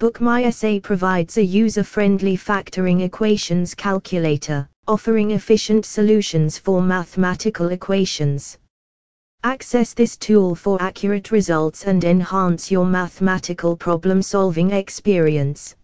BookMyEssay provides a user-friendly factoring equations calculator, offering efficient solutions for mathematical equations. Access this tool for accurate results and enhance your mathematical problem-solving experience.